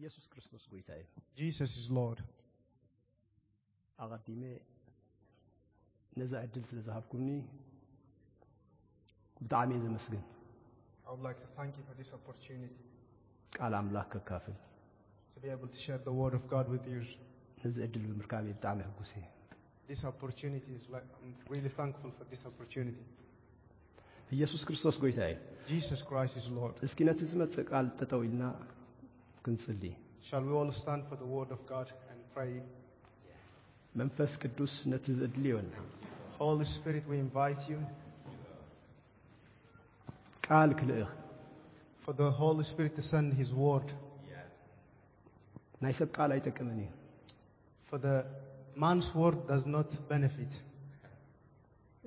ኢየሱስ ክርስቶስ ጎይታ እዩ Jesus is Lord. ኣቐዲመ ነዛ ዕድል ስለ ዝሃብኩኒ ብጣዕሚ እየ ዘመስግን I would like to thank you for this opportunity ቃል ኣምላክ ከካፍል to be able to share the word of God with you. ነዚ ዕድል ብምርካብ እየ ብጣዕሚ ሕጉስ እየ This opportunity is like, I'm really thankful for this opportunity. ኢየሱስ ክርስቶስ ጎይታ እዩ Jesus Christ is Lord. እስኪ ነቲ ዝመፅእ ቃል ጠጠው ኢልና ክንጽሊ Shall we all stand for the word of God and pray? መንፈስ ቅዱስ ነቲ ዘድልዮና Holy Spirit, we invite you ቃል ክልእኽ for the Holy Spirit to send His word. ናይ ሰብ ቃል ኣይጠቅምን እዩ For the man's word does not benefit,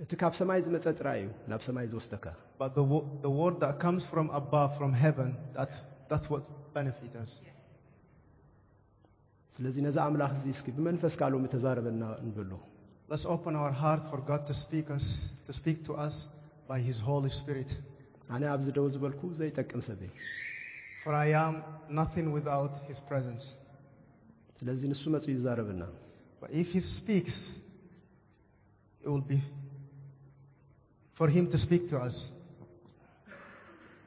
እቲ ካብ ሰማይ ዝመፀ ጥራይ እዩ ናብ ሰማይ ዝወስደካ but the, wo- the word that comes from above, from heaven, that's, that's what benefits us. ስለዚ ነዚ ኣምላኽ እዚ እስኪ ብመንፈስ ቃሎም ተዛረበና እንብሉ Let's open our heart for God to speak us, to speak to us by His Holy Spirit. ኣነ ኣብዚ ደው ዝበልኩ ዘይጠቅም ሰብ እየ For I am nothing without His presence. ስለዚ ንሱ መፅኡ ይዛረበና But if He speaks, it will be for Him to speak to us.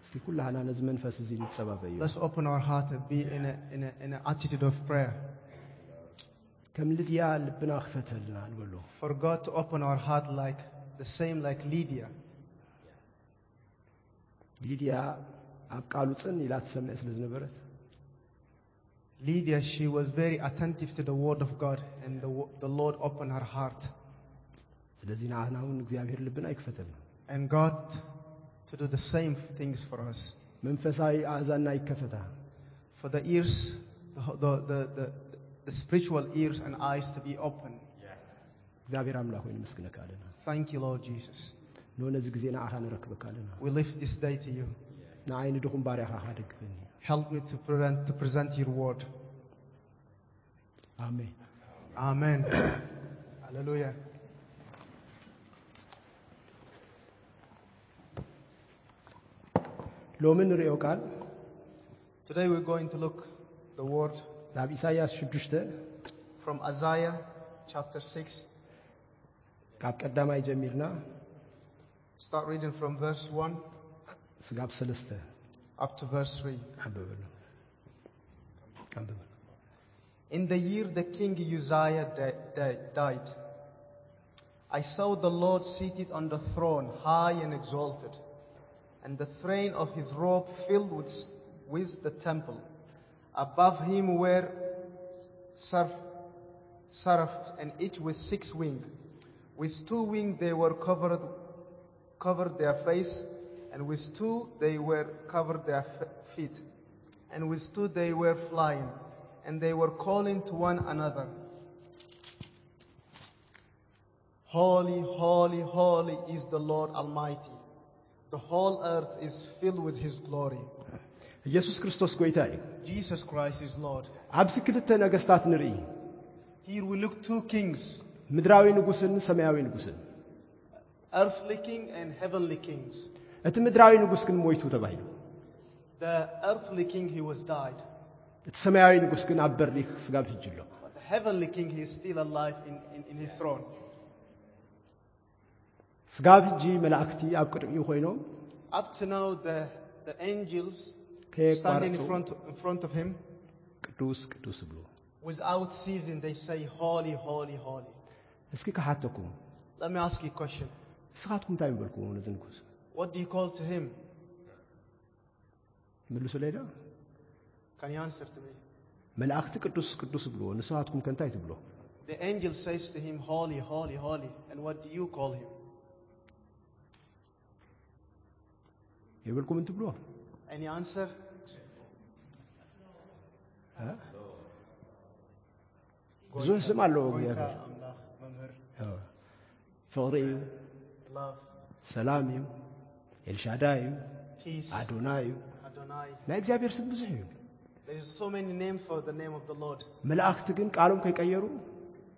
እስኪ ኩላህና ነዚ መንፈስ እዚ ንፀባበዩ Let's open our heart and be in, a, in, a, in an attitude of prayer. ከም ልድያ ልብና ክፈተልና ንበሉ For God to open our heart like the same like Lydia. ልድያ ኣብ ቃሉ ፅን ኢላ ትሰምዕ ስለ ዝነበረት Lydia, she was very attentive to the word of God, and the, wo- the Lord opened her heart. ስለዚ ንዓና እውን እግዚአብሔር ልብና ይክፈተልና And God to do the same things for us. መንፈሳዊ ኣእዛና ይከፈታ For the ears, the, the, the, the, the spiritual ears and eyes to be open. እግዚአብሔር ኣምላኽ ኮይኑ መስግነካ ኣለና Thank you, Lord Jesus. ኖ ነዚ ግዜ ንዓኻ ንረክበካ ኣለና We lift this day to you. ንዓይኒ ድኹም ባርያኻ ካደግፈኒ Help me to present, to present your word. ኣሜን Amen. Hallelujah. Today we're going to look the word ናብ ኢሳይያስ 6 from Isaiah chapter 6. ካብ ቀዳማይ ጀሚርና Start reading from verse 1 ስጋብ ሰለስተ up to verse 3. አንብበሉ አንብበሉ In the year the king Uzziah di- di- died, I saw the Lord seated on the throne, high and exalted, and the train of his robe filled with, with the temple. Above him were seraph- seraphs, and each with six wings. With two wings they were covered, covered their face, and with two they were covered their feet, and with two they were flying, and they were calling to one another. Holy, holy, holy is the Lord Almighty. The whole earth is filled with His glory. ኢየሱስ ክርስቶስ ጎይታ እዩ Jesus Christ is Lord. ኣብዚ ክልተ ነገስታት ንርኢ Here we look two kings, ምድራዊ ንጉስን ሰማያዊ ንጉስን earthly king and heavenly kings. እቲ ምድራዊ ንጉስ ግን ሞይቱ ተባሂሉ The earthly king he was died, እቲ ሰማያዊ ንጉስ ግን ኣብ በሪኽ ስጋብ ሕጂ ኣሎ but the heavenly king he is still alive in, in, in his throne. ስጋብ ሕጂ መላእክቲ ኣብ ቅድሚኡ ኮይኖም Up to now, the, the angels ከየቋረፁ standing in front, in front of him, ቅዱስ ቅዱስ ብሎ without ceasing, they say, Holy, holy, holy. እስኪ ከሓተኩም Let me ask you a question. ንስኻትኩም እንታይ ምበልኩም ነዚ ንጉስ What do you call to him? መልሱ ሌዳ Can you answer to me? መላእክቲ ቅዱስ ቅዱስ ብልዎ ንስኻትኩም ከ እንታይ ትብሎ The angel says to him, Holy, holy, holy. And what do you call him? አዎ። ፍቕሪ እዩ love, ሰላም እዩ ኤልሻዳይ እዩ peace, ኣዶናይ እዩ Adonai. ናይ እግዚአብሔር ስም ብዙሕ እዩ There's so many names for the name of the Lord. መላእክቲ ግን ቃሎም ከይቀየሩ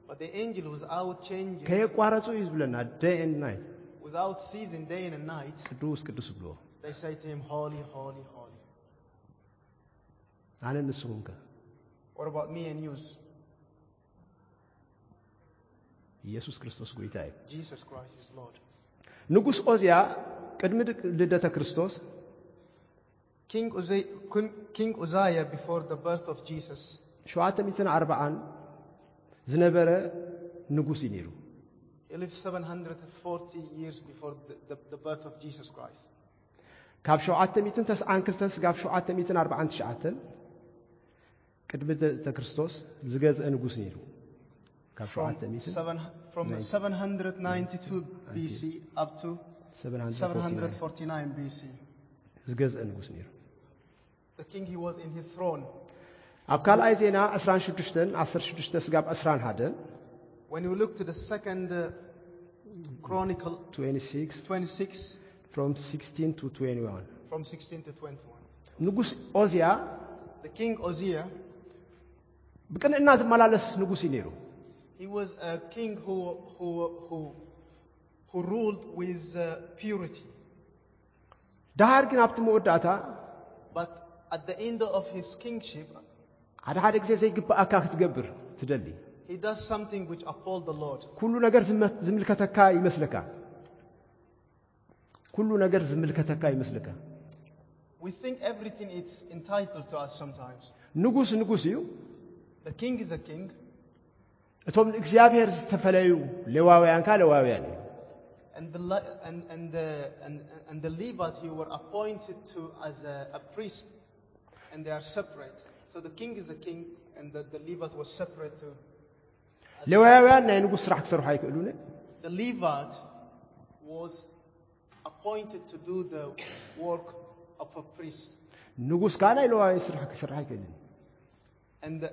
But the angel, without changing, ከየቋረፁ እዩ ዝብለና ደይ ኤንድ ናይት without ceasing day and night, ቅዱስ ቅዱስ ብልዎ they say to him, Holy, holy, holy. ኣነ ንስኹም ከ What about me and yous? ኢየሱስ ክርስቶስ ጌታ እዩ Jesus Christ is Lord. ንጉሥ ኦዝያ ቅድሚ ድ- ልደተ ክርስቶስ King Uzziah, King Uzziah before the birth of Jesus, 740 ዝነበረ ንጉሥ እዩ ነይሩ he lived 740 years before the, the, the birth of Jesus Christ. ካብ 792 ስጋብ 749 ቅድሚ ልደተ ክርስቶስ ዝገዝአ ንጉሥ ነይሩ ካብ From, 700 seven, from 792 BC up to 749 749 BC. ዝገዝአ ንጉሥ ነይሩ The king, he was in his throne. ኣብ ካልኣይ ዜና 16 16 ስጋብ 21 When you look to the second uh, Chronicle 26 26, from 16 to 21 from 16 to 21. ንጉሥ ኦዝያ The king Uzziah, ብቅንዕና ዝመላለስ ንጉሥ እዩ ነይሩ he was a king who, who, who, who ruled with uh, purity. ድሃር ግን ኣብቲ መወዳእታ But at the end of his kingship, ሓደ ሓደ ግዜ ዘይግባኣካ ክትገብር ትደሊ he does something which appalled the Lord. ኩሉ ነገር ዝመ- ዝምልከተካ ይመስለካ ኩሉ ነገር ዝምልከተካ ይመስልካ We think everything is entitled to us sometimes. ንጉሥ ንጉሥ እዩ The king is a king, እቶም ንእግዚኣብሔር ዝተፈለዩ ሌዋውያን ካ ሌዋውያን እዩ and the, Le- and, and, the, and, and the Levites who were appointed to as a, a priest, and they are separate. So the king is a king, and the, the Levite was separate too. ሌዋውያን ናይ ንጉሥ ስራሕ ክሰርሑ ኣይክእሉን The Levite was appointed to do the work of a priest, ንጉሥ ካ ናይ ሌዋዊ ስራሕ ክሰርሕ ኣይክእልን and the,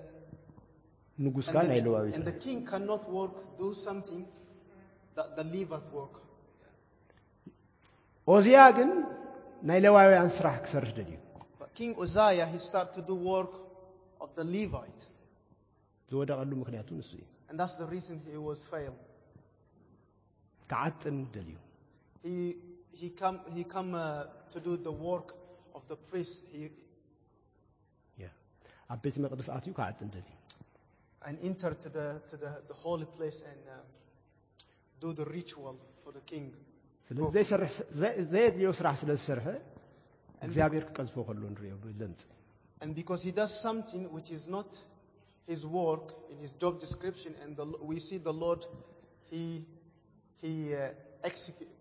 ንጉሥ ካ and ናይ the, ሌዋዊ and ስራሕ the king cannot work do something that the Levite work. ኦዝያ ግን ናይ ሌዋውያን ስራሕ ክሰርሕ ደልዩ But King Uzziah he started to do work of the Levite, ዝወደቐሉ ምክንያቱ ንሱ እዩ and that's the reason he was failed. ክዓጥን ደልዩ He he come he come uh, to do the work of the priest. He ያ። ኣብ ቤተ መቅደስ ኣትዩ ክዓጥን ደልዩ and enter to the to the, the holy place and uh, do the ritual for the king. ስለዚ ዘይሰርሕ ዘ- ዘየድልዮ ስራሕ ስለ ዝሰርሐ እግዚኣብሔር ክቀዝፎ ከሎ ንሪኦ ብለምፂ And because he does something which is not his work in his job description, and the, we see the Lord, he he uh, execute, he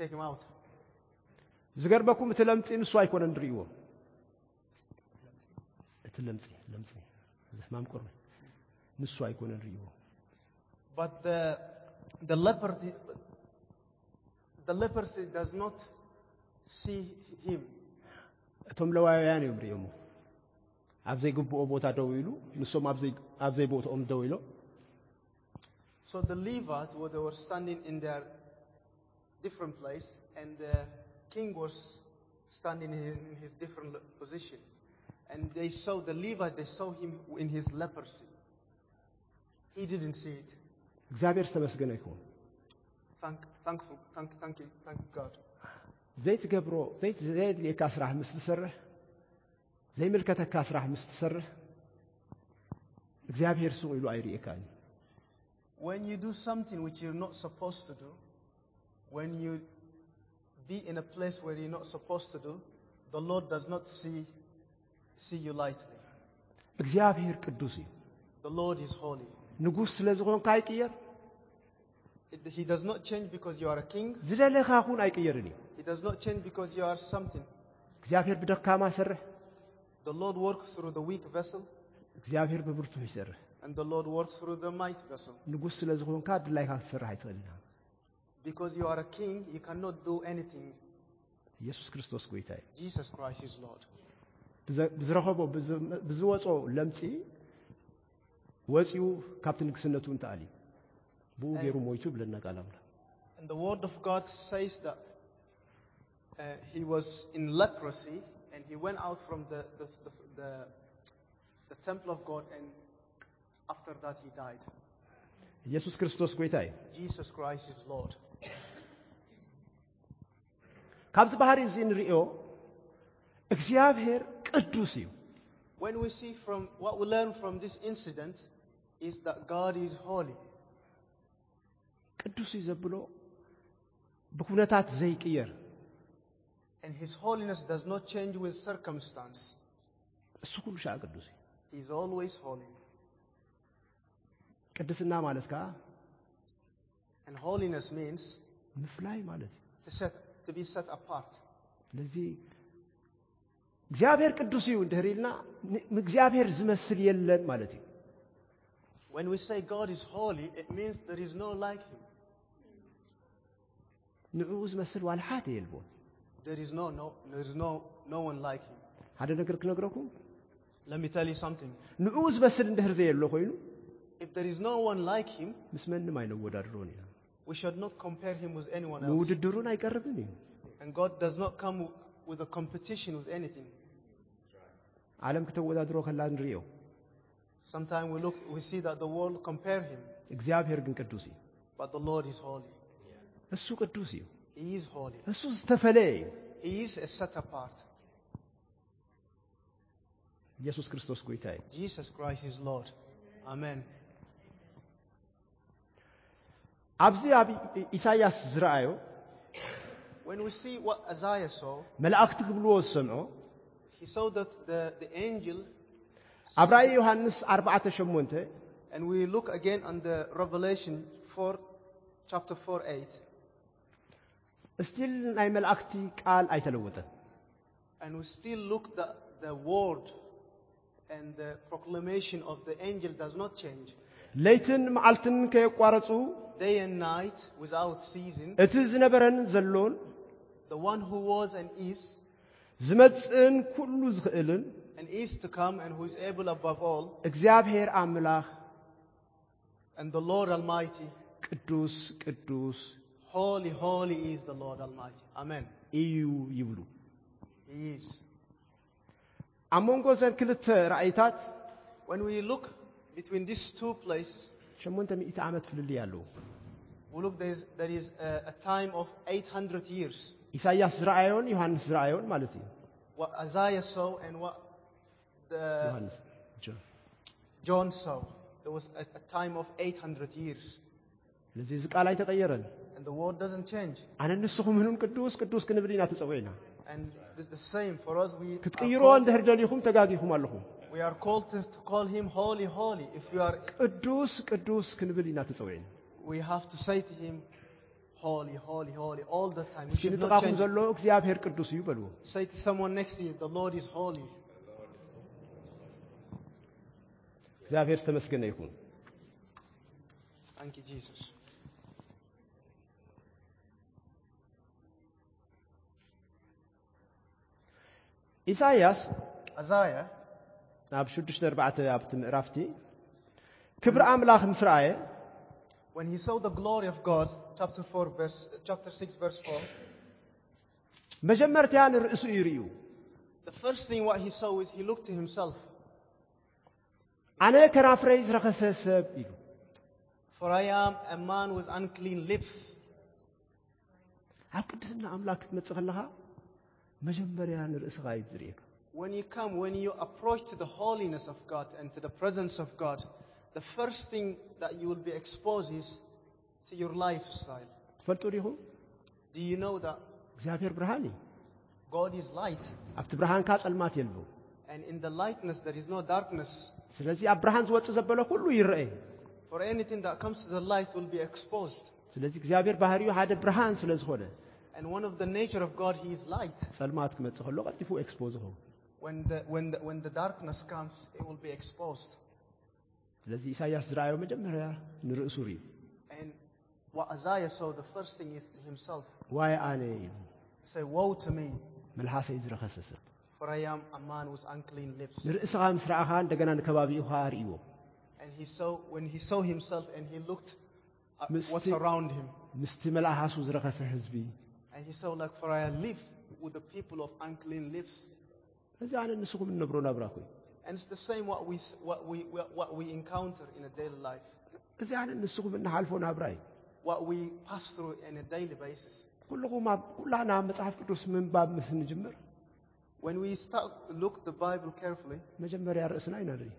take him out. ዝገርመኩም እቲ ለምፂ ንሱ ኣይኮነን ንሪእዎ እቲ ለምፂ ለምፂ ሕማም ቆርበ ንሱ ኣይኮነን ንሪእዎ But the the leprosy the leprosy does not see him. እቶም ለዋውያን እዮም ሪኦሞ ኣብ ዘይግብኦ ቦታ ደው ኢሉ ንሶም ኣብ ዘይ- ኣብ ዘይቦትኦም ደው ኢሎም So the Levites, where they were standing in their different place, and the king was standing in in his different lo- position. And they saw the Levite, they saw him in his leprosy. He didn't see it. እግዚኣብሔር ዝተመስገነ ይኹን Thank, thankful, thank, thank you, thank God. ዘይትገብሮ ዘይ- ዘየድልየካ ስራሕ ምስ ትሰርሕ ዘይምልከተካ ስራሕ ምስ ትሰርሕ እግዚኣብሔር ስቕ ኢሉ ኣይርኤካን እዩ When you do something which you're not supposed to do, when you be in a place where you're not supposed to do, the Lord does not see, see you lightly. እግዚኣብሔር ቅዱስ እዩ The Lord is holy. ንጉሥ ስለ ዝኾንካ ኣይቅየር It- He does not change because you are a king. ዝደለኻ ኹን ኣይቅየርን እዩ He does not change because you are something. እግዚኣብሔር ብደካማ ይሰርሕ The Lord works through the weak vessel, እግዚኣብሔር ብብርቱሕ ይሰርሕ and the Lord works through the mighty vessel. ንጉሥ ስለ ዝኾንካ ድላይካ ክትሰርሕ ኣይትኽእልና Because you are a king, you cannot do anything. ኢየሱስ ክርስቶስ ጎይታ እዩ Jesus Christ is Lord. ብዘ- ብዝረኸቦ ብዝ- ብዝወፆ ለምፂ ወፂኡ ካብቲ ንግስነቱ እንተኣልዩ ብኡ ገይሩ ሞይቱ ብለና ቃል ኣምላክ And the word of God says that uh, he was in leprosy and he went out from the, the, the, the, the temple of God and after that he died. ኢየሱስ ክርስቶስ ጎይታ እዩ Jesus Christ is Lord. ካብዚ ባህሪ እዚ ንሪኦ እግዚኣብሔር ቅዱስ እዩ When we see from what we learn from this incident is that God is holy. ቅዱስ እዩ ዘብሎ ብኩነታት ዘይቅየር And his holiness does not change with circumstance. እሱ ኩሉ ሻዕ ቅዱስ እዩ He is always holy. ቅድስና ማለት ከዓ And holiness means ምፍላይ ማለት እዩ to set to be set apart. ስለዚ እግዚአብሔር ቅዱስ እዩ እንድህር ኢልና ን- እግዚአብሔር ዝመስል የለን ማለት እዩ When we say God is holy, it means there is no like him. ንዕኡ ዝመስል ዋላ ሓደ የልቦን There is no no there is no no one like him. ሓደ ነገር ክነግረኩም Let me tell you something. ንዕኡ ዝመስል እንድህር ዘየሎ ኮይኑ If there is no one like him, ምስ መንም ኣይነወዳድሮን ኢና we should not compare him with anyone else. ንውድድሩን ኣይቀርብን እዩ And God does not come with a competition with anything. ዓለም ክተወዳድሮ ከላ ንሪኦ Sometimes we look we see that the world compare him, እግዚአብሔር ግን ቅዱስ እዩ but the Lord is holy. እሱ ቅዱስ እዩ He is holy. እሱ ዝተፈለየ እዩ He is a set apart. ኢየሱስ ክርስቶስ ጎይታ እዩ Jesus Christ is Lord. Amen. ኣብዚ ኣብ ኢሳይያስ ዝረአዮ When we see what Isaiah saw, መላእክቲ ክብልዎ ዝሰምዖ he saw that the, the angel, ኣብ ራእይ ዮሃንስ 48 and we look again on the Revelation 4, chapter 4, 8, እስቲል ናይ መላእክቲ ቃል ኣይተለወጠን and we still look that the word and the proclamation of the angel does not change. ለይትን መዓልትን ከየቋረፁ Day and night without ceasing, እቲ ዝነበረን ዘሎን the one who was and is, ዝመጽእን ኩሉ ዝኽእልን and is to come, and who is able above all, እግዚአብሔር አምላኽ and the Lord Almighty, ቅዱስ ቅዱስ holy, holy is the Lord Almighty. Amen. እዩ ይብሉ He is. ኣብ መንጎ ዘን ክልተ ራእይታት When we look between these two places, 800 ዓመት ፍልልይ ኣለዎ we look there is, there is a, a time of 800 years. ኢሳይያስ ዝረአዮን ዮሐንስ ዝረአዮን ማለት እዩ What Isaiah saw and what the ዮሐንስ ጆን John saw. There was a, a time of 800 years. ስለዚ እዚ ቃል ኣይተቐየረን And the word doesn't change. ኣነ ንስኹም ህኑን ቅዱስ ቅዱስ ክንብል ኢና ተፀዊዕና And it's the same for us. We are ክትቅይሮ called, እንድሕር ደሊኹም ተጋጊኹም ኣለኹም we are called to, to call him holy, holy. If we are, ቅዱስ ቅዱስ ክንብል ኢና ተፀዊዕና we have to say to him, holy, holy, holy, all the time. We እስኪ should not ንጥቃኹም change. ዘሎ እግዚኣብሔር ቅዱስ እዩ በልዎ Say to someone next to you, the Lord is holy. እግዚኣብሔር ዝተመስገነ ይኹን Thank you, Jesus. ኢሳይያስ Isaiah, ኣብ 6 4 ኣብቲ ምዕራፍቲ ክብሪ ኣምላኽ ምስ ረኣየ when he saw the glory of God, chapter 4, verse, chapter 6, verse 4, መጀመርትያ ንርእሱ እዩ ርዩ the first thing what he saw is he looked to himself. ኣነ ከናፍረይ ዝረኸሰ ሰብ ኢሉ For I am a man with unclean lips. ኣብ ቅድስና ኣምላክ ክትመጽእ ከለኻ መጀመርያ ንርእስኻ እዩ ዝርኤካ When you come, when you approach to the holiness of God and to the presence of God, the first thing that you will be exposed is to your lifestyle. ትፈልጡ ዲኹም Do you know that እግዚኣብሔር ብርሃን እዩ God is light? ኣብቲ ብርሃንካ ጸልማት የሉ And in the lightness there is no darkness. ስለዚ ኣብ ብርሃን ዝወፅእ ዘበለ ኩሉ ይርአ For anything that comes to the light will be exposed. ስለዚ እግዚኣብሔር ባህርዩ ሓደ ብርሃን ስለ ዝኾነ And one of the nature of God, He is light. ጸልማት ክመጽእ ከሎ ቀጢፉ ኤክስፖዝ ይኸውን When the, when the, when the darkness comes, it will be exposed. ስለዚ ኢሳይያስ ዝረኣዮ መጀመርያ ንርእሱ ርዩ And what Isaiah saw, the first thing is to himself. ዋይ ኣነ ኢሉ He said, Woe to me, መልሓሰይ ዝረኸሰ ሰብ for I am a man with unclean lips. ንርእስኻ ምስ ረኣኻ እንደገና ንከባቢኡኻ ርእይዎ And he saw, when he saw himself and he looked at Misty- what's around him, ምስቲ መልኣሃሱ ዝረኸሰ ህዝቢ and he saw, like, for I live with the people of unclean lips. እዚ ኣነ ንስኹም እንነብሮ ናብራ ኮይ And it's the same what we, what we, what we encounter in a daily life, እዚ ኣነ ንስኹም እናሓልፎ ናብራ እዩ what we pass through on a daily basis. ኩልኹም ኣብ ኩላና ኣብ መፅሓፍ ቅዱስ ምንባብ ምስ ንጅምር When we start to look the Bible carefully, መጀመሪያ ርእስና ኢና ንርኢ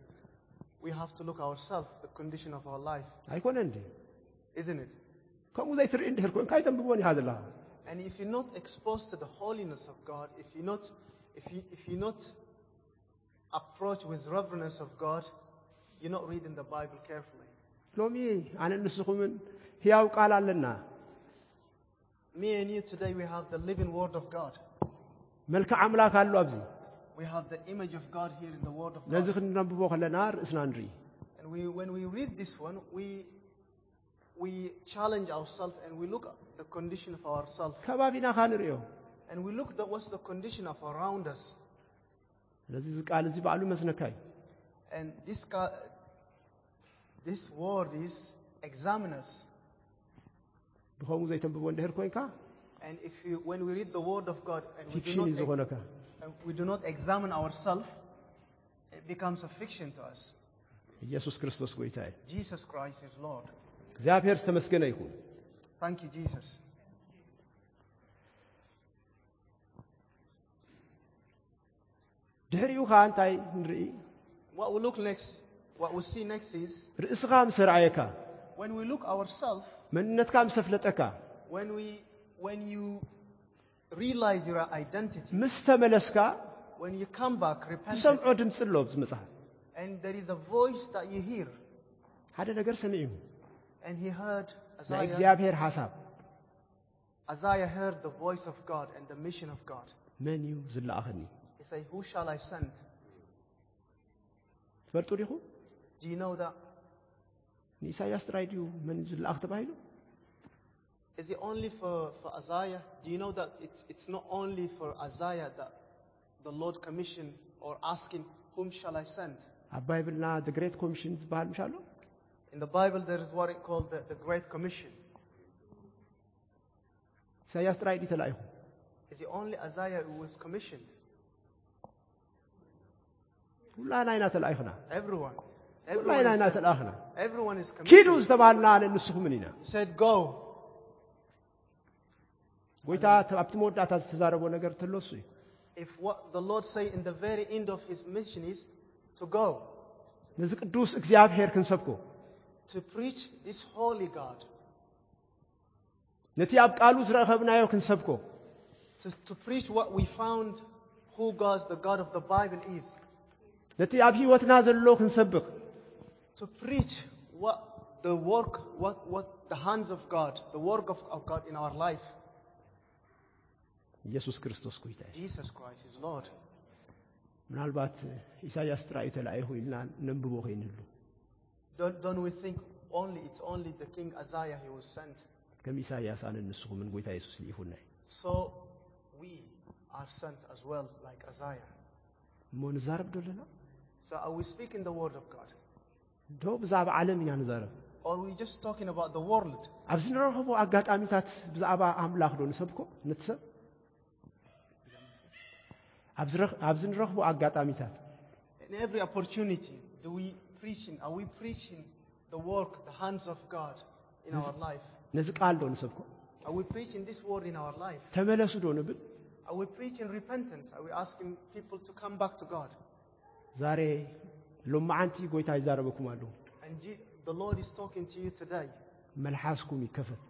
we have to look ourselves, the condition of our life, ኣይኮነ እንዲ isn't it? ከምኡ ዘይትርኢ እንድሕር ኮንካ ይተንብቦን ኢኻ ዘለኻ And if you're not exposed to the holiness of God, if you not, if you, if you not approach with reverence of God, you're not reading the Bible carefully. ሎሚ ኣነ ንስኹምን ህያው ቃል ኣለና Me and you today, we have the living Word of God. መልክዕ ኣምላክ ኣሎ ኣብዚ We have the image of God here in the Word of ነዚ God. ክንነብቦ ከለና ርእስና ንርኢ And we, when we read this one, we, we challenge ourselves and we look at the condition of ourselves. ከባቢና ካ ንሪኦ And we look at what's the condition of around us. ስለዚ እዚ ቃል እዚ ባዕሉ መስነካ እዩ And this, God, this word is examine us. ብከምኡ ዘይተንብቦ እንድሕር ኮንካ And if you, when we read the word of God and we, do ፊክሽን እዩ not, ዝኾነካ and we do not examine ourselves, it becomes a fiction to us. ኢየሱስ ክርስቶስ ጎይታ እዩ Jesus Christ is Lord. እግዚኣብሔር ዝተመስገነ ይኹን Thank you, Jesus. ድሕሪኡ ከዓ እንታይ ንርኢ What we look next, what we see next is ርእስኻ ምስ ረኣየካ when we look ourselves, መንነትካ ምስ ተፍለጠካ when we, when you realize your identity, ምስ ተመለስካ when you come back repentant, ትሰምዖ ድምፂ ኣሎ ኣብዚ መጽሓፍ and there is a voice that you hear, ሓደ ነገር ሰሚዑ and he heard ናይ Isaiah, እግዚኣብሔር ሓሳብ Isaiah heard the voice of God and the mission of God. መን እዩ ዝለኣኸኒ He said, Who shall I send? ትፈልጡ ዲኹም Do you know that? ንኢሳያስ ጥራይ ድዩ መን ዝለኣኽ ተባሂሉ Is it only for, for Isaiah? Do you know that it's, it's not only for Isaiah that the Lord commissioned or asking, Whom shall I send? ኣብ ባይብልና ደ ግሬት ኮሚሽን ዝበሃል ምሻ ኣሎ In the Bible, there is what it called the, the Great Commission. ኢሳያስ ጥራይ ድዩ ተላኢኹ Is it only Isaiah who was commissioned? ኩላና ኢና ተላኢኹና Everyone. ኩላና ኢና Everyone is, ተላእኽና everyone is ኪዱ commissioned. ዝተባሃልና ኣነ ንስኹምን ኢና He said, Go. ጎይታ ኣብቲ መወዳእታ ዝተዛረቦ ነገር ተለሱ እዩ If what the Lord say in the very end of his mission is to go, ነዚ ቅዱስ እግዚኣብሔር ክንሰብኮ to preach this holy God, ነቲ ኣብ ቃሉ ዝረኸብናዮ ክንሰብኮ to, to preach what we found who God, the God of the Bible is, ነቲ ኣብ ሂወትና ዘሎ ክንሰብኽ to preach what the work, what, what the hands of God, the work of, of God in our life. ኢየሱስ ክርስቶስ ጎይታ እዩ Jesus Christ is Lord. ምናልባት ኢሳያስ ጥራዩ ተላኢኹ ኢልና ነንብቦ ኮይንህሉ Don't, don't we think only it's only the King Isaiah he was sent? ከም ኢሳያስ ኣነ ንስኹምን ጎይታ ኢየሱስ ልኢኹና እዩ So we are sent as well, like Isaiah. እሞ ንዛረብ ዶለና So are we speaking the word of God? ዶ ብዛዕባ ዓለም ኢና ንዛረብ Or are we just talking about the world? ኣብዚ ንረኸቦ ኣጋጣሚታት ብዛዕባ ኣምላኽ ዶ ንሰብኮ ነቲ ሰብ ኣብ ዝረኽ- ኣብዚ ንረኽቦ ኣጋጣሚታት In every opportunity, do we preaching? Are we preaching the work, the hands of God in our life? ነዚ ቃል ዶ ንሰብኮ Are we preaching this word in our life? ተመለሱ ዶ ንብል Are we preaching repentance? Are we asking people to come back to God? ዛሬ ሎማዓንቲ ጎይታ ይዛረበኩም ኣለሁ And Je- the Lord is talking to you today መልሓስኩም ይከፈት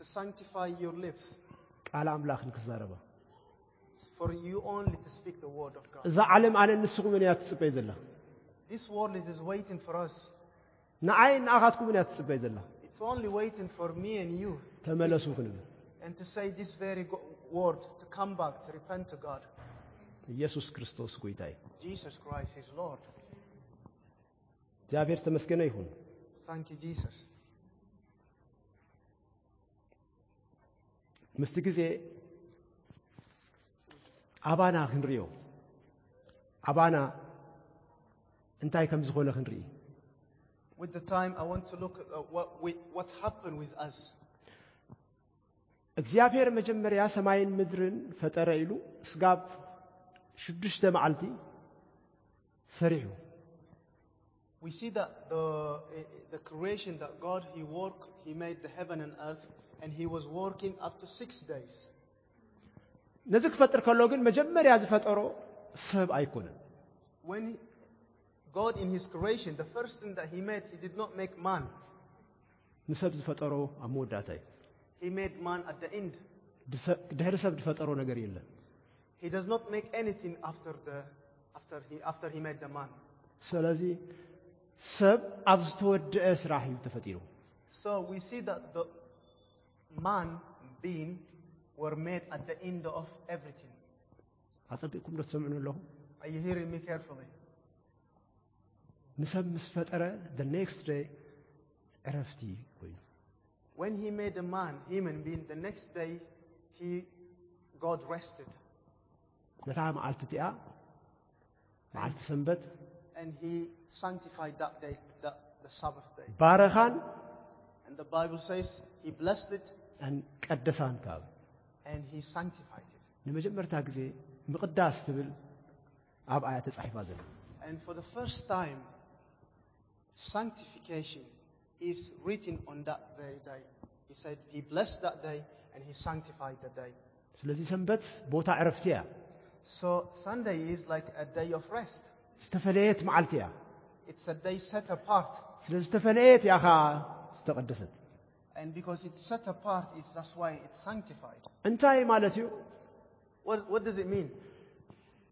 to sanctify your lips, ቃል ኣምላኽ ንክዛረባ for you only to speak the word of God. እዛ ዓለም ኣነ ንስኹምን እያ ትፅበይ ዘላ This world is waiting for us. ንዓይ ንኣኻትኩምን እያ ትፅበይ ዘላ It's only waiting for me and you ተመለሱ ክንብል and to say this very go- word, to come back, to repent to God. ኢየሱስ ክርስቶስ እዩ Jesus Christ is Lord. እግዚኣብሔር ተመስገነ ይኹን Thank you, Jesus. ግዜ ኣባና ክንሪኦ ኣባና እንታይ ከም ዝኾነ ክንርኢ With the time, I want to look at uh, what we, what's happened with us. እግዚኣብሔር መጀመርያ ሰማይን ምድርን ፈጠረ ኢሉ ስጋብ ሽዱሽተ መዓልቲ ሰሪሑ We see that the, eh, eh, the creation that God, He worked, He made the heaven and earth, and He was working up to six days. ነዚ ክፈጥር ከሎ ግን መጀመርያ ዝፈጠሮ ሰብ ኣይኮነን When he- God, in His creation, the first thing that He made, He did not make man. ንሰብ ዝፈጠሮ ኣብ መወዳእታ እዩ He made man at the end. ድሰ- ድሕሪ ሰብ ዝፈጠሮ ነገር የለን He does not make anything after the after He after He made the man. ስለዚ ሰብ ኣብ ዝተወድአ ስራሕ እዩ ተፈጢሩ So we see that the man being were made at the end of everything. ኣጸቢቕኩም ዶ ትሰምዑን ኣለኹም Are you hearing me carefully? ንሰብ ምስ ፈጠረ the next day ዕረፍቲ ኮይኑ When He made a man, human being, the next day He God rested ነታ መዓልቲ እቲኣ መዓልቲ ሰንበት and He sanctified that day, that, the Sabbath day. ባረኻን And the Bible says He blessed it ኣን ቀደሳን ካብ and He sanctified it. ንመጀመርታ ግዜ ምቕዳስ ትብል ኣብ ኣያ ተጻሒፋ ዘሎ And for the first time, sanctification is written on that very day. He said He blessed that day and He sanctified the day. ስለዚ ሰንበት ቦታ ዕረፍቲ እያ So Sunday is like a day of rest. ዝተፈለየት መዓልቲ እያ It's a day set apart. ስለ ዝተፈለየት እያ ኸዓ ዝተቐደሰት And because it's set apart, it's, that's why it's sanctified. እንታይ ማለት እዩ What, what does it mean?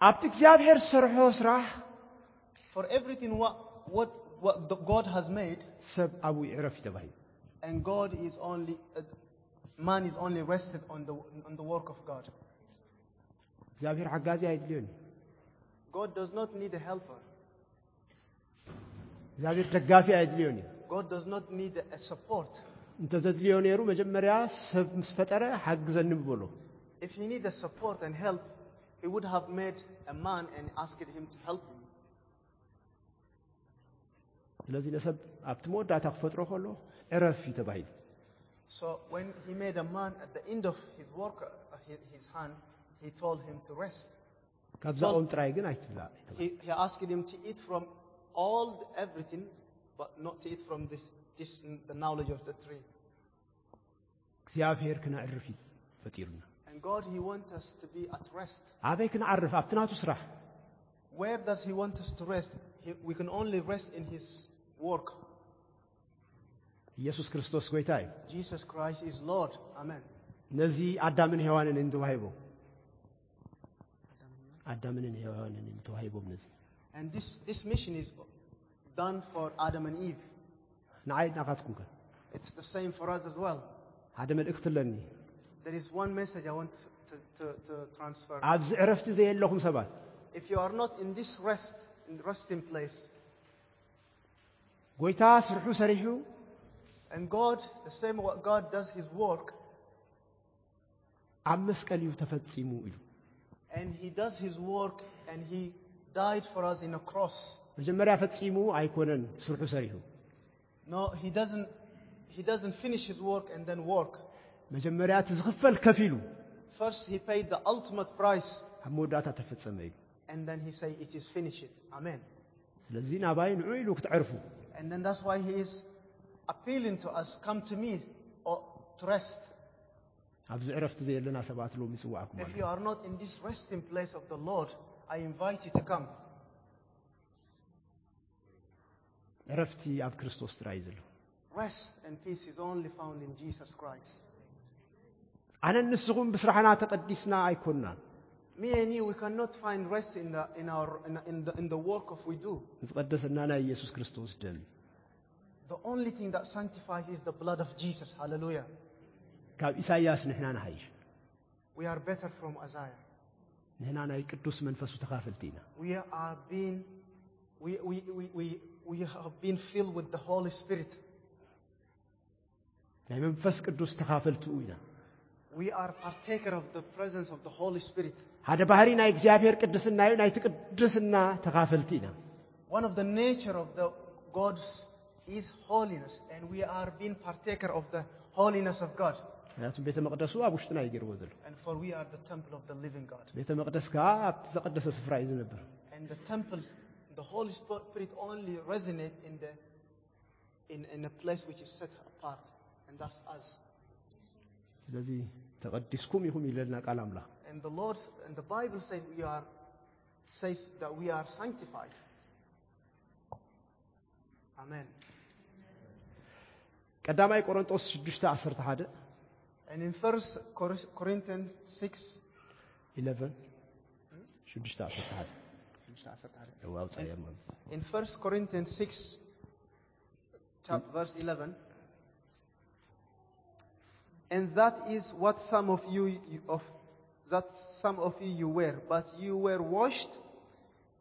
ኣብቲ እግዚኣብሔር ዝሰርሖ ስራሕ For everything what, what, what the God has made, ሰብ ኣብኡ ይዕረፍ እዩ ተባሂሉ and God is only, uh, man is only rested on the, on the work of God. እግዚኣብሔር ሓጋዚ ኣይድልዮን እዩ God does not need a helper. እግዚኣብሔር ደጋፊ ኣይድልዮን እዩ God does not need a support. እንተዘድልዮ ነይሩ መጀመርያ ሰብ ምስ ፈጠረ ሓግዘኒ ብበሎ If he needed support and help, he would have made a man and asked him to help him. ስለዚ ነሰብ ኣብቲ መወዳእታ ክፈጥሮ ከሎ ዕረፍ እዩ ተባሂሉ So when he made a man at the end of his work, uh, his, his hand, he told him to rest. ካብዛ ኦም ጥራይ ግን ኣይትብላ እዩ ተባሂሉ። He, he asked him to eat from all the, everything, but not to eat from this, this, the knowledge of the tree. እግዚኣብሔር ክነዕርፍ እዩ ፈጢሩና And God, He wants us to be at rest. ኣበይ ክንዓርፍ ኣብቲ ናቱ ስራሕ Where does He want us to rest? He, we can only rest in His work. ኢየሱስ ክርስቶስ ጎይታ እዩ Jesus Christ is Lord. Amen. ነዚ ኣዳምን ሔዋንን እዩ ተዋሂቦም ኣዳምን ሔዋንን እዩ ተዋሂቦም ነዚ And this, this mission is done for Adam and Eve. ንዓይ ናኻትኩም ከ It's the same for us as well. ሓደ መልእክቲ ኣለኒ There is one message I want to, to, to, to transfer. ኣብዚ ዕረፍቲ ዘየለኹም ሰባት If you are not in this rest, in the resting place, ጎይታ ስርሑ ሰሪሑ and God, the same what God does His work, ኣብ መስቀል እዩ ተፈጺሙ ኢሉ and He does His work, and He died for us in a cross. መጀመርያ ፈጺሙ ኣይኮነን ስርሑ ሰሪሑ No, He doesn't. He doesn't finish His work and then work. መጀመርያ እቲ ዝኽፈል ከፍ ኢሉ First, He paid the ultimate price, ኣብ መወዳእታ ተፈጸመ ኢሉ and then He say, "It is finished." Amen. ስለዚ ናባይ ንዑ ኢሉ ክትዕርፉ And then that's why He is appealing to us, "Come to me, or to rest." ኣብዚ ዕረፍቲ ዘየለና ሰባት ሎሚ ይፅዋዕኩም If you are not in this resting place of the Lord, I invite you to come. ዕረፍቲ ኣብ ክርስቶስ ጥራይ እዩ ዘሎ Rest and peace is only found in Jesus Christ. ኣነ ንስኹም ብስራሕና ተቐዲስና ኣይኮንናን Me and you, we cannot find rest in the in our in, in the in the work of we do. ዝቐደሰና ናይ ኢየሱስ ክርስቶስ ደም እዩ The only thing that sanctifies is the blood of Jesus. Hallelujah. ካብ ኢሳይያስ ንሕና ንሃይሽ We are better from Isaiah. ንሕና ናይ ቅዱስ መንፈሱ ተኻፈልቲ ኢና We are being we, we, we, we, we have been filled with the Holy Spirit. ናይ መንፈስ ቅዱስ ተኻፈልትኡ ኢና We are partaker of the presence of the Holy Spirit. ሓደ ባህሪ ናይ እግዚኣብሔር ቅድስና እዩ ናይቲ ቅድስና ተኻፈልቲ ኢና One of the nature of the God's is holiness, and we are being partaker of the holiness of God. ምክንያቱም ቤተ መቅደሱ ኣብ ውሽጥና እዩ ገይርዎ ዘሎ And for we are the temple of the living God. ቤተ መቅደስ ከዓ ኣብቲ ዘቐደሰ ስፍራ እዩ ዝነብር And the temple, the Holy Spirit only resonate in the in, in a place which is set apart, and that's us. ስለዚ ተቀዲስኩም ይሁን ይለና ቃል አምላክ And the Lord and the Bible says we are says that we are sanctified. Amen. ቀዳማይ ቆሮንጦስ 6 11 And in 1 Corinthians 6 11 we start تعرف تعال مش In 1 Corinthians 6 chapter, hmm. verse 11 And that is what some of you of that some of you, you were, but you were washed,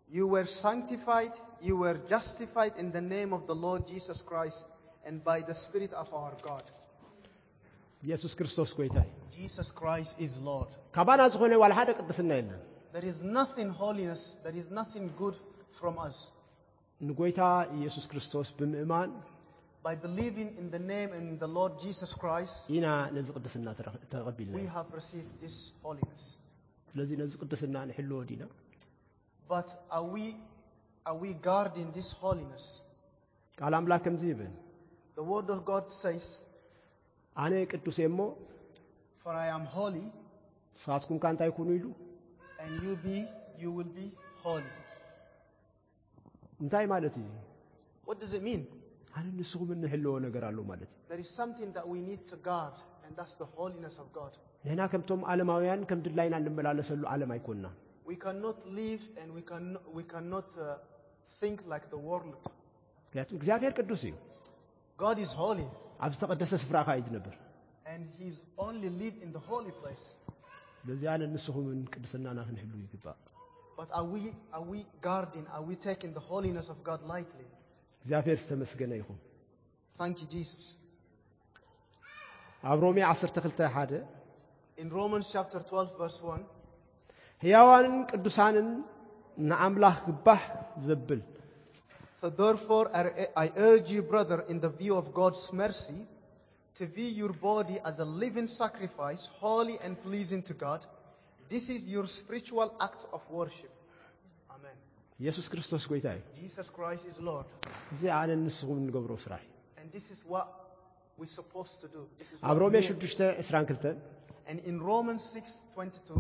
you were sanctified, you were justified in the name of the Lord Jesus Christ and by the Spirit of our God. ኢየሱስ ክርስቶስ ጎይታ እዩ Jesus Christ is Lord. ካባና ዝኾነ ዋላ ሓደ ቅድስና የለን There is nothing holiness, there is nothing good from us. ንጎይታ ኢየሱስ ክርስቶስ ብምእማን By believing in the name and the Lord Jesus Christ, ኢና ነዚ ቅድስና ተረኽ- ተቐቢልና we እዩ። have received this holiness. ስለዚ ነዚ ቅድስና ንሕልዎ ዲና But are we, are we guarding this holiness? ቃል ኣምላክ ከምዚ ይብል The Word of God says, ቅዱስ እየ እሞ For I am holy, ንስኻትኩም ካ እንታይ ኩኑ ኢሉ and you be, you will be holy. እንታይ ማለት እዩ What does it mean? ኣነ ንስኹም እንሕልዎ ነገር ኣሎ ማለት እዩ There is something that we need to guard, and that's the holiness of God. ንሕና ከምቶም ዓለማውያን ከም ድላይና እንመላለሰሉ ዓለም ኣይኮንና We cannot live and we, can, we cannot uh, think like the world. ምክንያቱም እግዚኣብሔር ቅዱስ እዩ God is holy, ኣብ ዝተቐደሰ ስፍራ ካ እዩ ዝነብር and He's only live in the holy place. ስለዚ ኣነ ንስኹምን ቅድስናና ክንሕሉ ይግባእ But are we, are we guarding, are we taking the holiness of God lightly? እግዚኣብሔር ዝተመስገነ ይኹን Thank you, Jesus. ኣብ ሮሜ 12 ሓደ In Romans chapter 12, verse 1, ሕያዋንን ቅዱሳንን ንኣምላኽ ግባህ ዘብል So therefore, I I urge you, brother, in the view of God's mercy, to view your body as a living sacrifice, holy and pleasing to God. This is your spiritual act of worship. Amen. ኢየሱስ ክርስቶስ ጎይታ እዩ Jesus Christ is Lord. እዚ ኣነ ንስኹም ንገብሮ ስራሕ እዩ And this is what we're supposed to do. This is ኣብ what ሮሜ we- 6 22 And in Romans 6:22,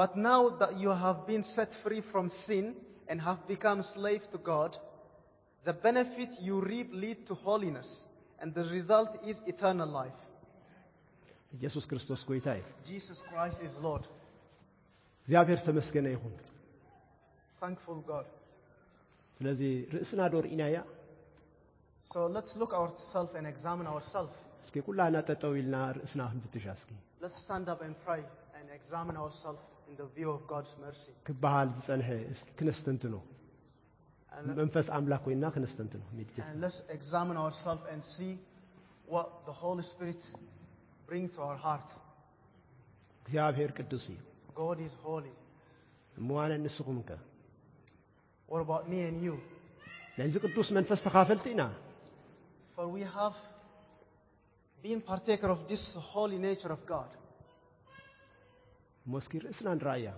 but now that you have been set free from sin and have become slave to God, the benefit you reap lead to holiness, and the result is eternal life. ኢየሱስ ክርስቶስ ጎይታ እዩ Jesus Christ is Lord. እግዚኣብሔር ተመስገነ ይኹን Thankful God. ስለዚ ርእስና ዶ ርኢና እያ So let's look ourselves and examine ourselves. እስኪ ኩላና ጠጠው ኢልና ርእስና ክንፍትሻ እስኪ Let's stand up and pray and examine ourselves in the view of God's mercy. ክበሃል ዝፀንሐ እስኪ ክነስተንትኖ And, መንፈስ ኣምላክ ኮይንና ክነስተንትኖ ሜዲቴት and let's examine ourselves and see what the Holy Spirit bring to our heart. እግዚኣብሔር ቅዱስ እዩ God is holy. እምዋነ ንስኹም ከ What about me and you? ናይዚ ቅዱስ መንፈስ ተኻፈልቲ ኢና For we have been partaker of this holy nature of God. እሞ እስኪ ርእስና ንረኣያ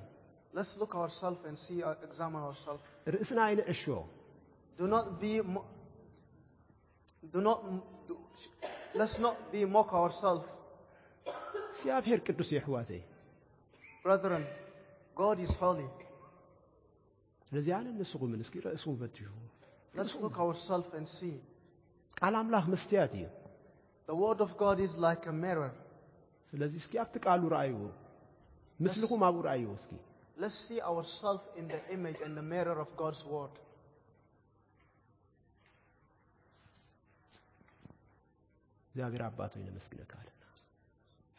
Let's look ourselves and see, uh, examine ourselves. ርእስና ኣይንዕሾ Do not be, mo- do not, m- do, sh- let's not be mock ourselves. እግዚኣብሔር ቅዱስ እዩ ኣሕዋተይ Brethren, God is holy. ስለዚ ኣነ ንስኹምን እስኪ ርእስኩም ፈትሹ Let's look ourselves and see. ቃል ኣምላኽ መስትያት እዩ The word of God is like a mirror. ስለዚ እስኪ ኣብቲ ቃሉ ረኣይዎ ምስልኩም ኣብኡ ረኣይዎ እስኪ Let's see ourselves in the image and the mirror of God's word. እግዚኣብሔር ኣባት ሆይ ነመስግነካ ኣለና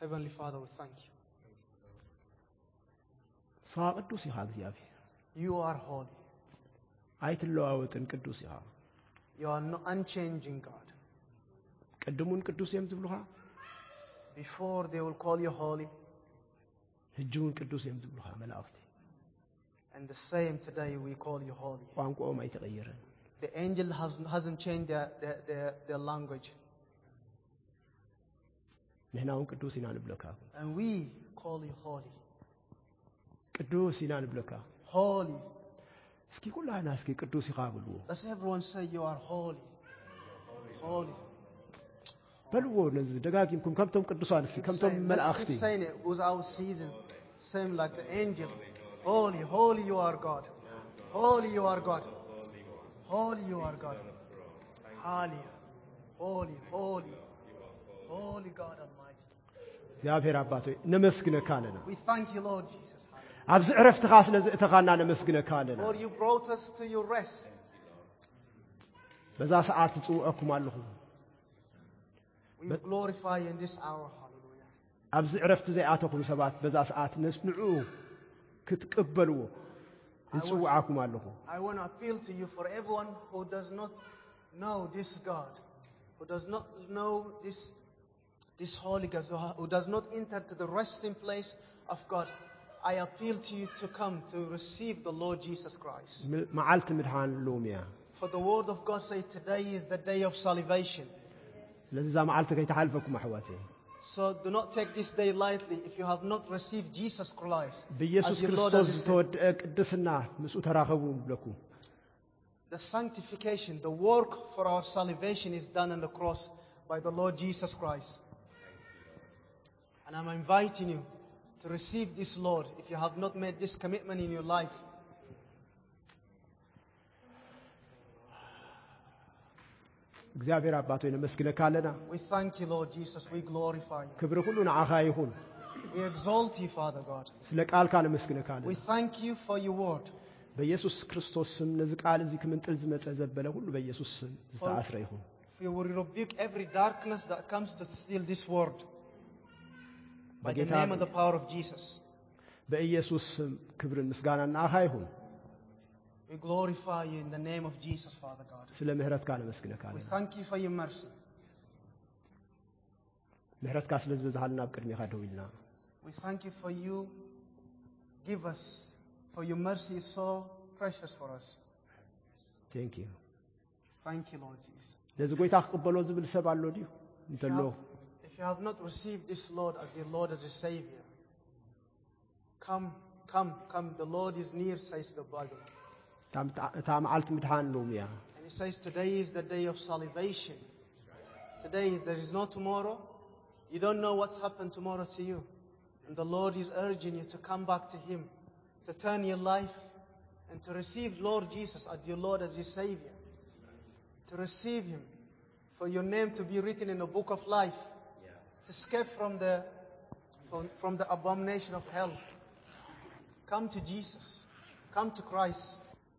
Heavenly Father, we thank you. ስኻ ቅዱስ ኢኻ እግዚኣብሔር You are holy. ኣይትለዋወጥን ቅዱስ ኢኻ You are no unchanging God. ቅድሙን ቅዱስ እዮም ዝብሉኻ Before they will call you holy, ሕጂ እውን ቅዱስ እዮም ዝብሉኻ መላእኽቲ and the same today we call you holy. ቋንቋኦም ኣይተቐየረን The angel has, hasn't changed their, their, their, their language. ንሕና እውን ቅዱስ ኢና ንብለካ And we call you holy. ቅዱስ ኢና ንብለካ Holy. እስኪ ኩላና እስኪ ቅዱስ ኢኻ ብልዎ Let's everyone say you are holy. Holy. በልዎ ነዚ ደጋጊምኩም ከምቶም ቅዱሳን እስቲ ከምቶም Saying- መላእኽቲ Let's keep saying it without ceasing. Same like the angel. Holy, holy you are God. Holy you are God. Holy you are God. Holy, holy, holy, holy God Almighty. እግዚኣብሔር ኣባት ሆይ ነመስግነካ ኣለና We thank you, Lord Jesus. Hallelujah. ኣብዚ ዕረፍትኻ ስለ ዝእተኻና ነመስግነካ ኣለና Lord, you brought us to your rest. በዛ ሰዓት ዝፅውዐኩም ኣለኹ We glorify you in this hour. Hallelujah. ኣብዚ ዕረፍቲ ዘይኣተኹም ሰባት በዛ ሰዓት ነስንዑ ክትቅበልዎ ዝፅውዓኩም ኣለኹ I want to appeal to you for everyone who does not know this God, who does not know this, this Holy God, who ha- who does not enter to the resting place of God. I appeal to you to come to receive the Lord Jesus Christ. ም- መዓልቲ ምድሓን ሎምያ For the word of God says today is the day of salvation. ስለዚ እዛ መዓልቲ ከይተሓልፈኩም ኣሕዋት So do not take this day lightly if you have not received Jesus Christ ብኢየሱስ as your Lord ክርስቶስ and your Savior. ዝተወድአ ቅድስና ምስኡ ተራኸቡ ብለኩም The sanctification, the work for our salvation is done on the cross by the Lord Jesus Christ. And I'm inviting you to receive this Lord if you have not made this commitment in your life. እግዚኣብሔር ኣባት ሆይ ነመስግነካ ኣለና We thank you, Lord Jesus. We glorify you. ክብሪ ኩሉ ንዓኻ ይኹን We exalt you, Father God. ስለ We thank you for your word. በኢየሱስ ክርስቶስ ስም ነዚ ቃል እዚ ክምንጥል ዝመፀ ዘበለ ሁሉ በኢየሱስ ስም ዝተኣስረ ይኹን We will rebuke every darkness that comes to steal this word. By the በጌታ name of the power of Jesus. በኢየሱስ ስም ክብርን ምስጋና ንዓኻ ይኹን We glorify you in the name of Jesus, Father God. ስለ ምህረትካ ነመስግነካ We ኣለና thank you for your mercy. ምህረትካ ስለ ዝበዝሃልና ኣብ ቅድሚኻ ደው ኢልና We thank you for you give us, for your mercy is so precious for us. ቴንክ ዩ Thank you, Lord Jesus. ነዚ ጎይታ ክቅበሎ ዝብል ሰብ ኣሎ ድዩ If you, እንተሎ have, if you have not received this Lord as your Lord, as your Savior, come, come, come. The Lord is near, says the Bible. And He says, Today is the day of salvation. Today is, there is no tomorrow. You don't know what's happened tomorrow to you. And the Lord is urging you to come back to Him, to turn your life and to receive Lord Jesus as your Lord, as your Savior. To receive Him, for your name to be written in the book of life, to escape from the, from, from the abomination of hell. Come to Jesus. Come to Christ.